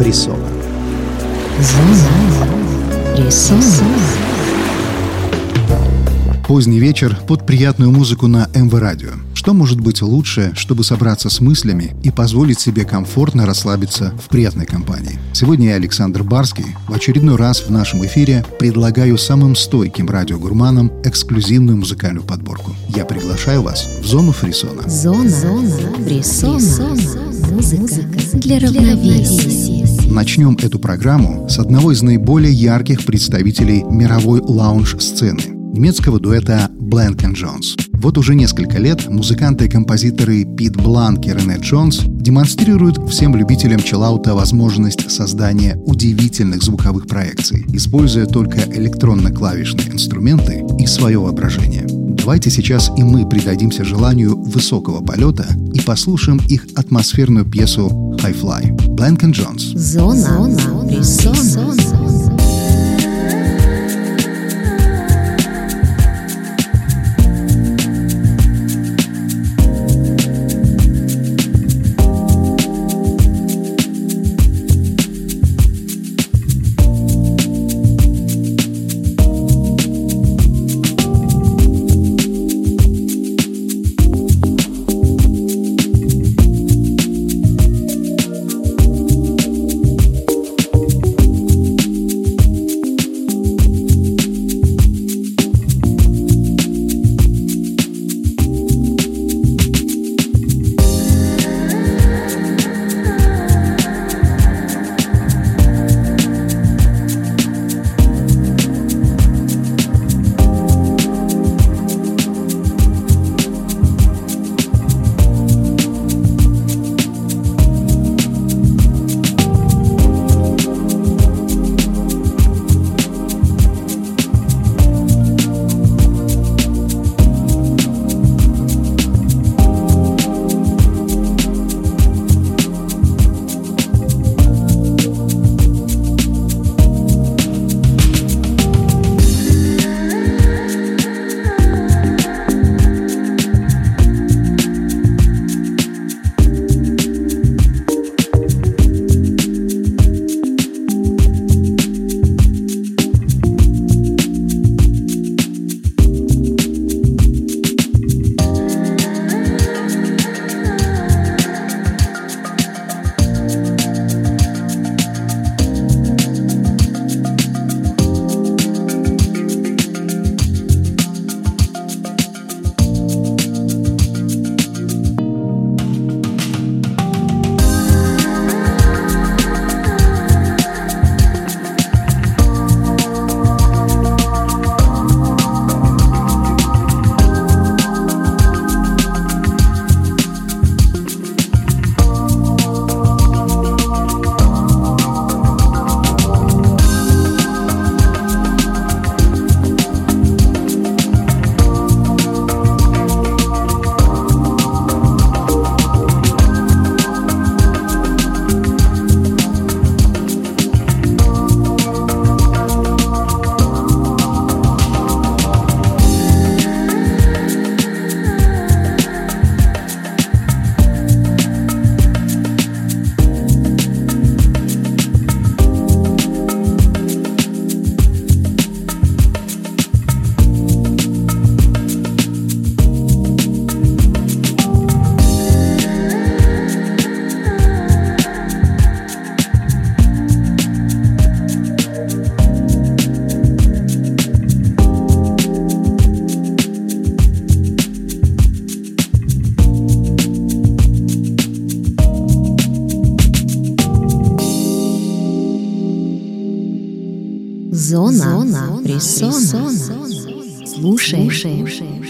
фрисона. Зона фрисона. Поздний вечер под приятную музыку на МВ Радио. Что может быть лучше, чтобы собраться с мыслями и позволить себе комфортно расслабиться в приятной компании? Сегодня я, Александр Барский, в очередной раз в нашем эфире предлагаю самым стойким радиогурманам эксклюзивную музыкальную подборку. Я приглашаю вас в зону фрисона. Зона, Зона фрисона. Музыка для равновесия. Начнем эту программу с одного из наиболее ярких представителей мировой лаунж-сцены – немецкого дуэта Blank Jones. Вот уже несколько лет музыканты и композиторы Пит Бланк и Рене Джонс демонстрируют всем любителям чиллаута возможность создания удивительных звуковых проекций, используя только электронно-клавишные инструменты и свое воображение. Давайте сейчас и мы придадимся желанию высокого полета и послушаем их атмосферную пьесу «High Fly». Blank Jones. Зона, Зона, Зона. Фрисона. Слушаем,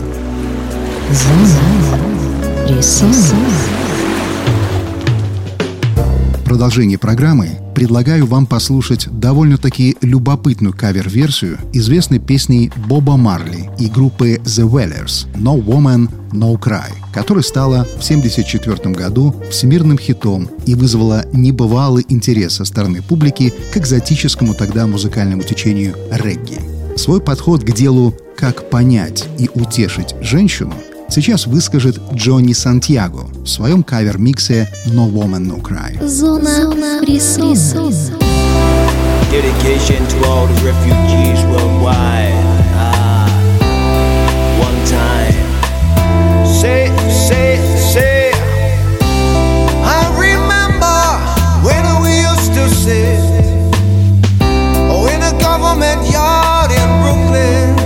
Продолжении программы предлагаю вам послушать довольно-таки любопытную кавер-версию известной песни Боба Марли и группы The Wellers «No Woman, No Cry», которая стала в 1974 году всемирным хитом и вызвала небывалый интерес со стороны публики к экзотическому тогда музыкальному течению регги. Свой подход к делу «Как понять и утешить женщину» сейчас выскажет Джонни Сантьяго в своем кавер-миксе «No Woman, No Cry». Зона Фрисона. Dedication to all the refugees worldwide. Ah, one time. Say, say, say. I remember when we used to sit oh, in a government yard in Brooklyn.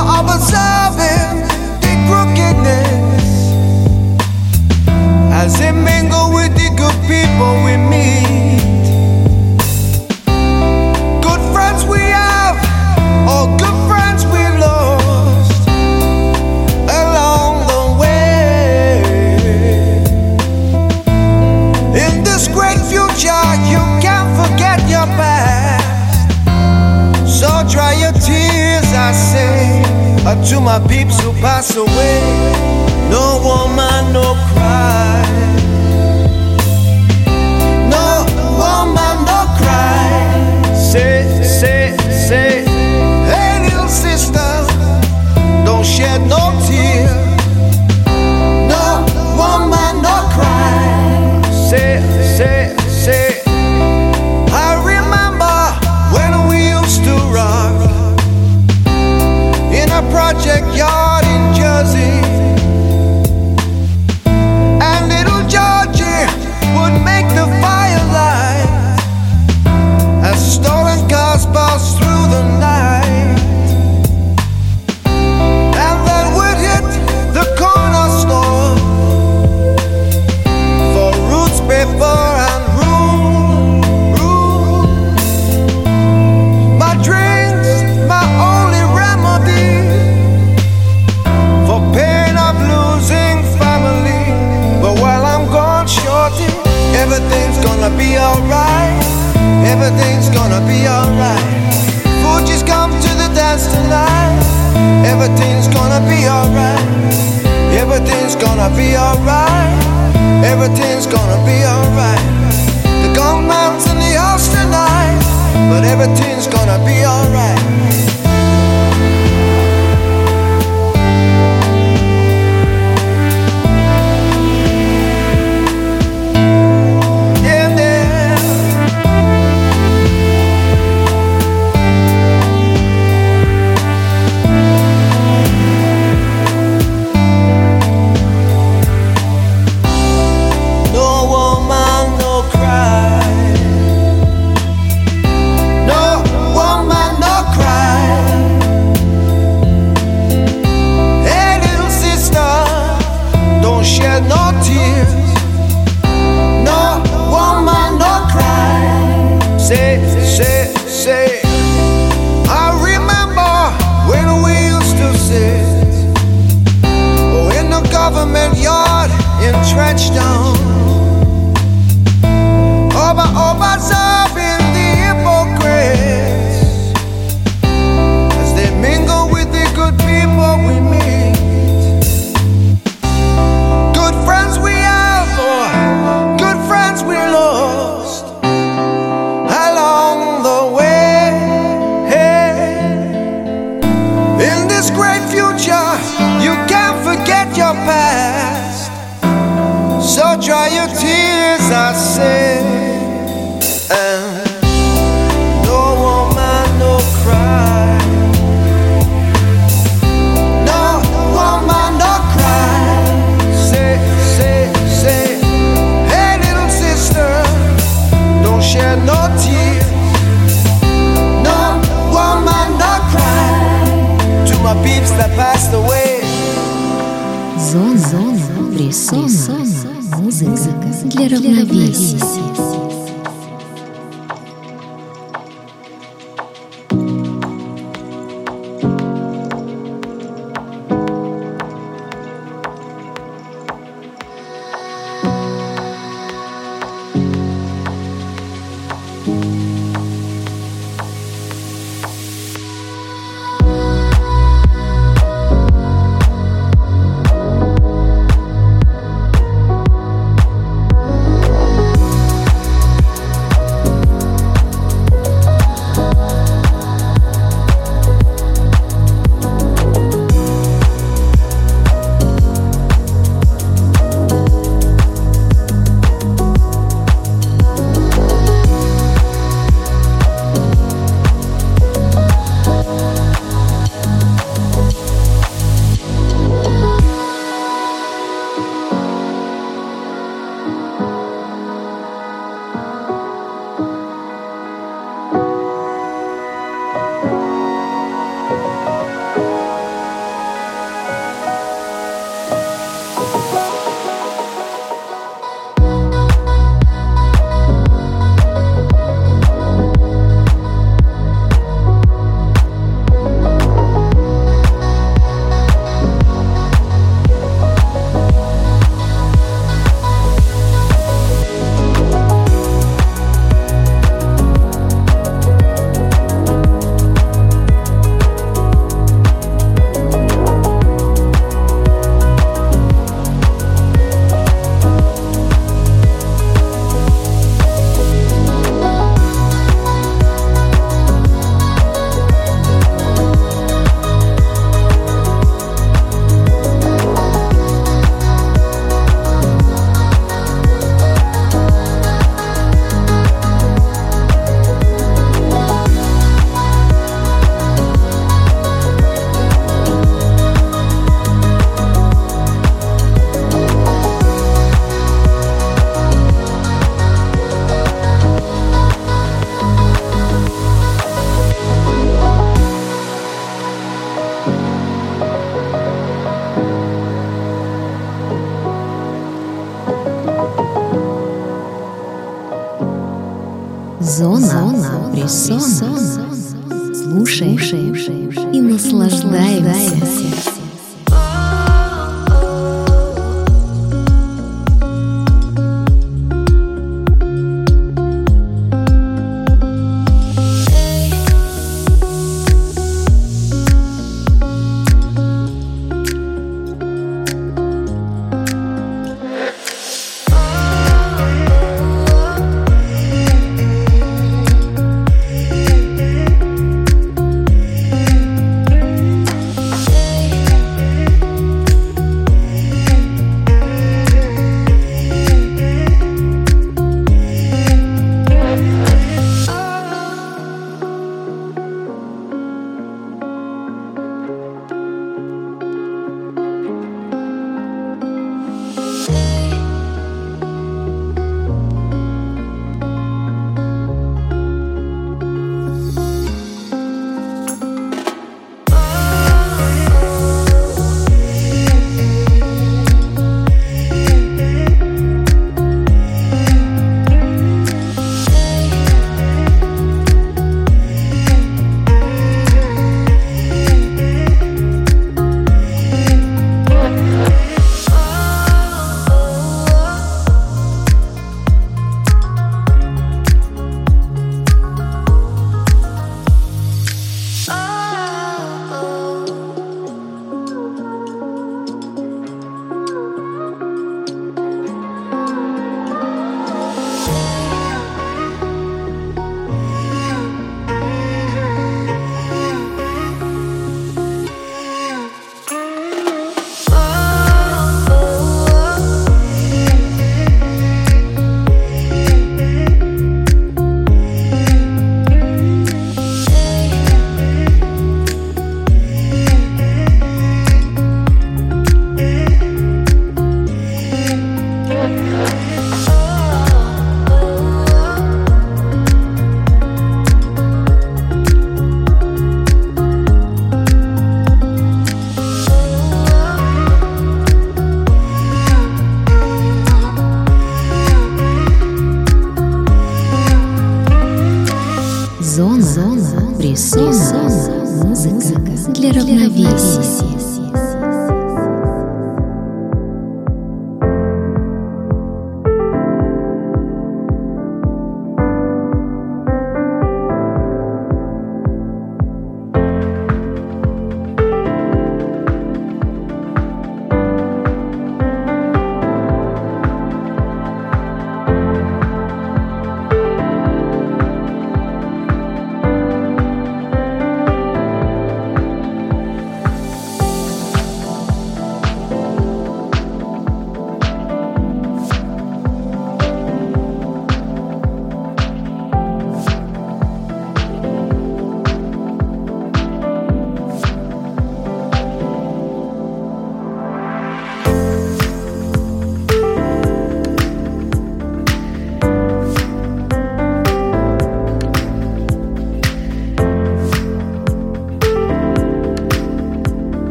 Up, observing the crookedness as mingle with the good people we meet. Good friends we have, or good to my peeps who pass away. No woman, no cry. Everything's gonna be alright. Everything's gonna be alright. Everything's gonna be alright. The gunman's in the house tonight, but everything's gonna be alright.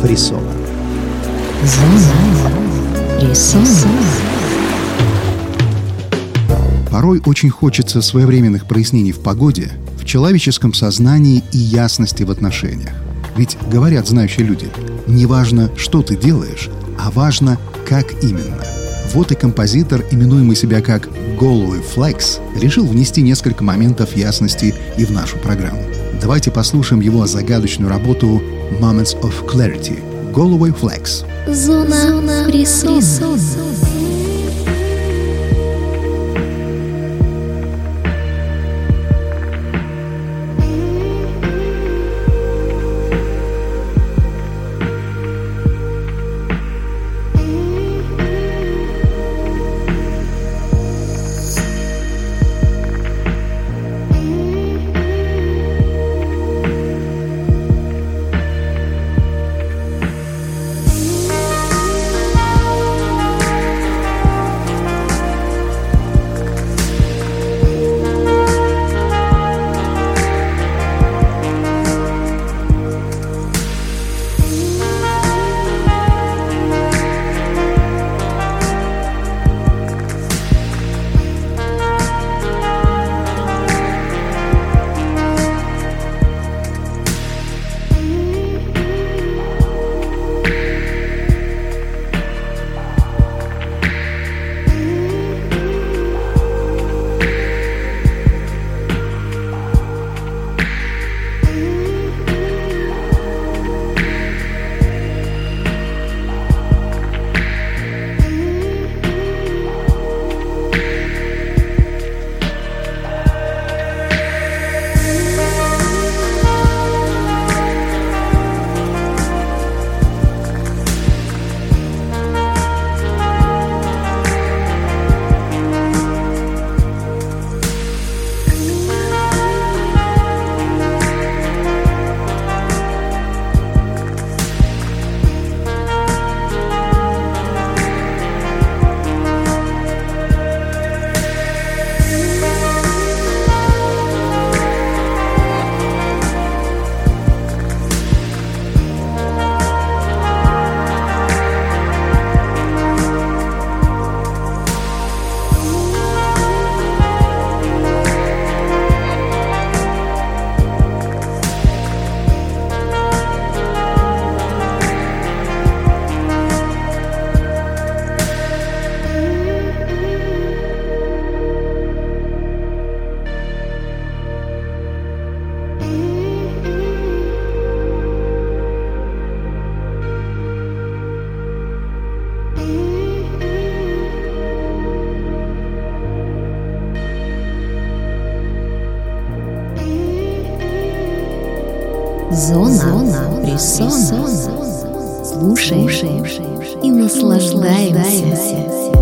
фрисона. Порой очень хочется своевременных прояснений в погоде, в человеческом сознании и ясности в отношениях. Ведь, говорят знающие люди, не важно, что ты делаешь, а важно, как именно. Вот и композитор, именуемый себя как Головый Флекс, решил внести несколько моментов ясности и в нашу программу. Давайте послушаем его загадочную работу Moments of Clarity – Головой Flex. Зона, Зона фрисона. Зона, Зона. Фрисона. Слушаем и наслаждаемся.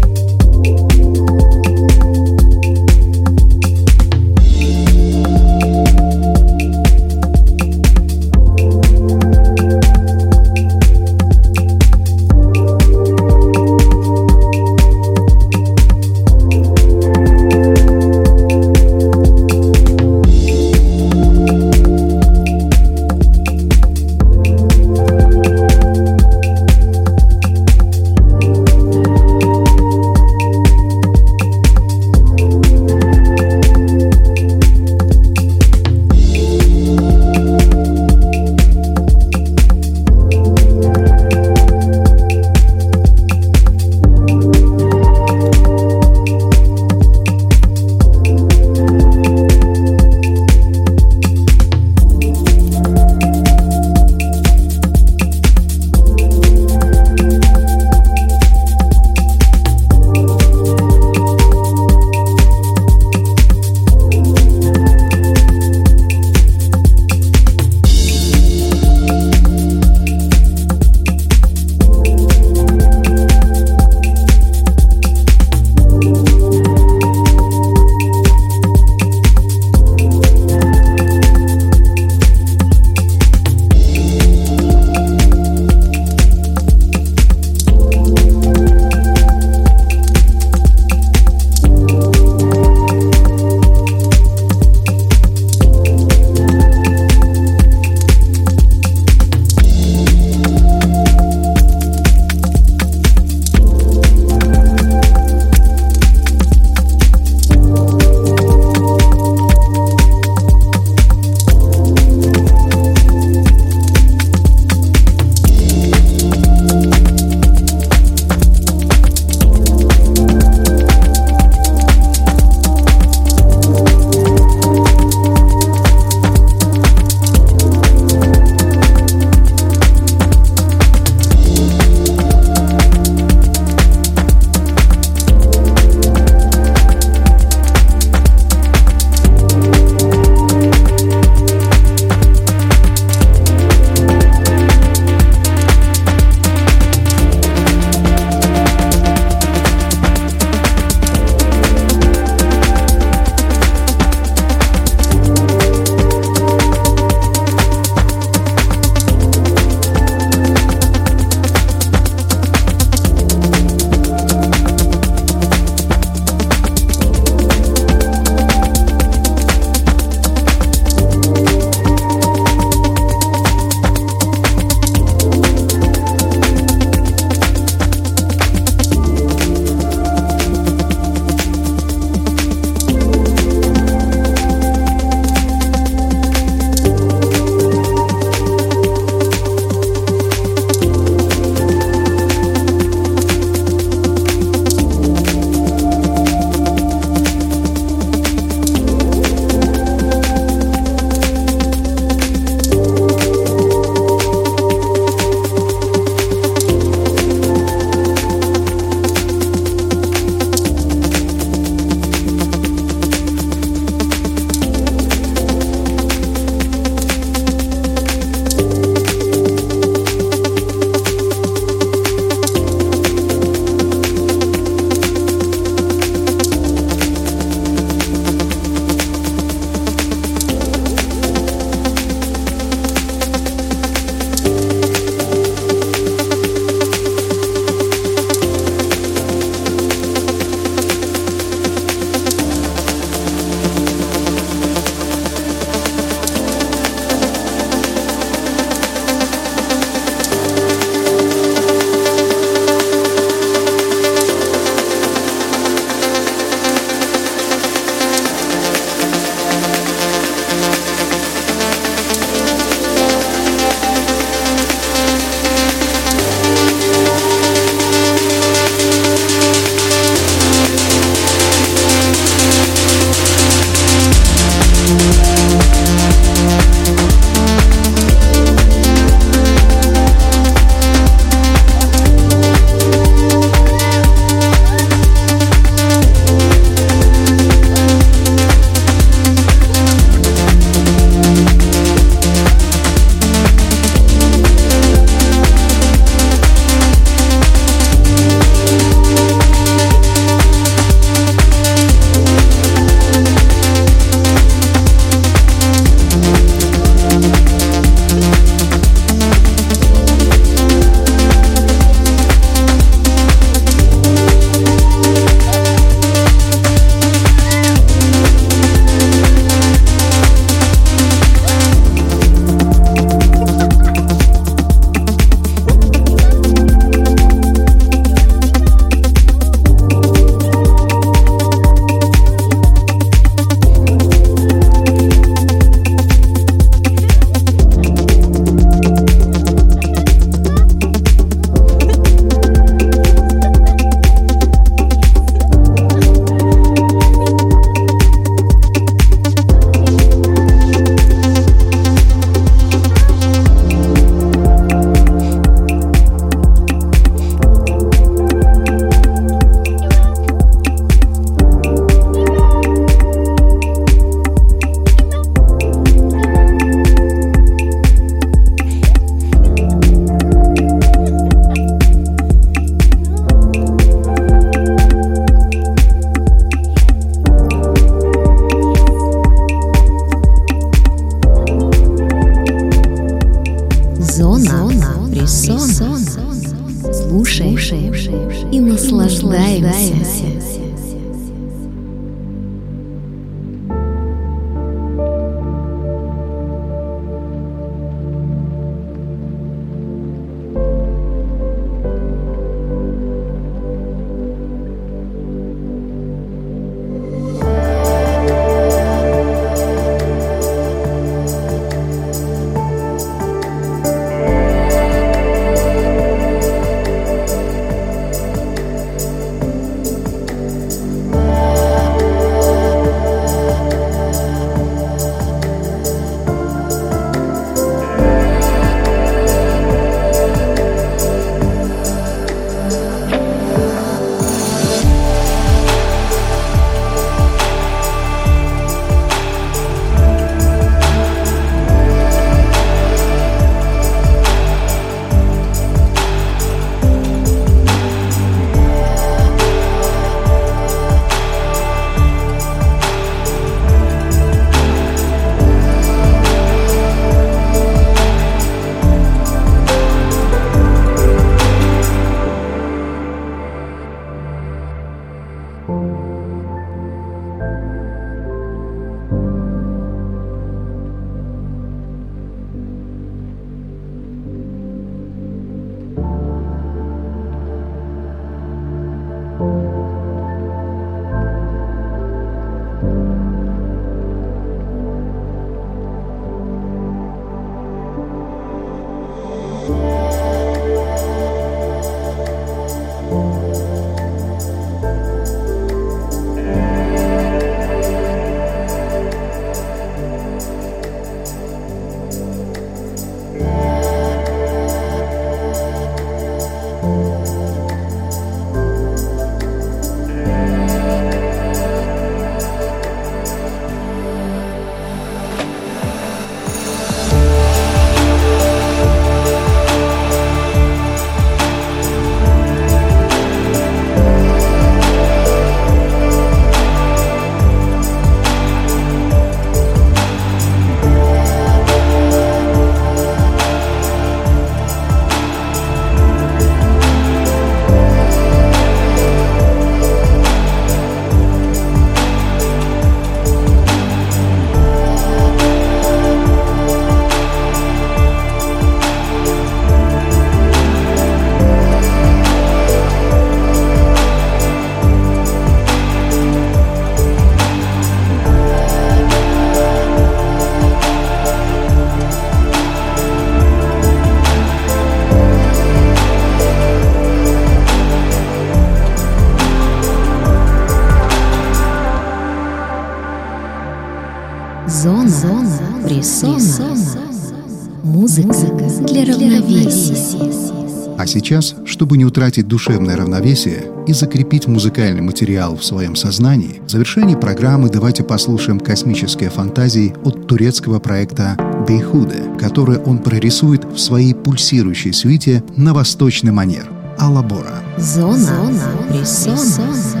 Сейчас, чтобы не утратить душевное равновесие и закрепить музыкальный материал в своем сознании, в завершении программы давайте послушаем космические фантазии от турецкого проекта Бейхуде, которые он прорисует в своей пульсирующей свите на восточный манер – Алабора. Зона, зона, фрисона.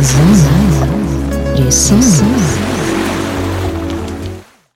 фрисона. Зона фрисона.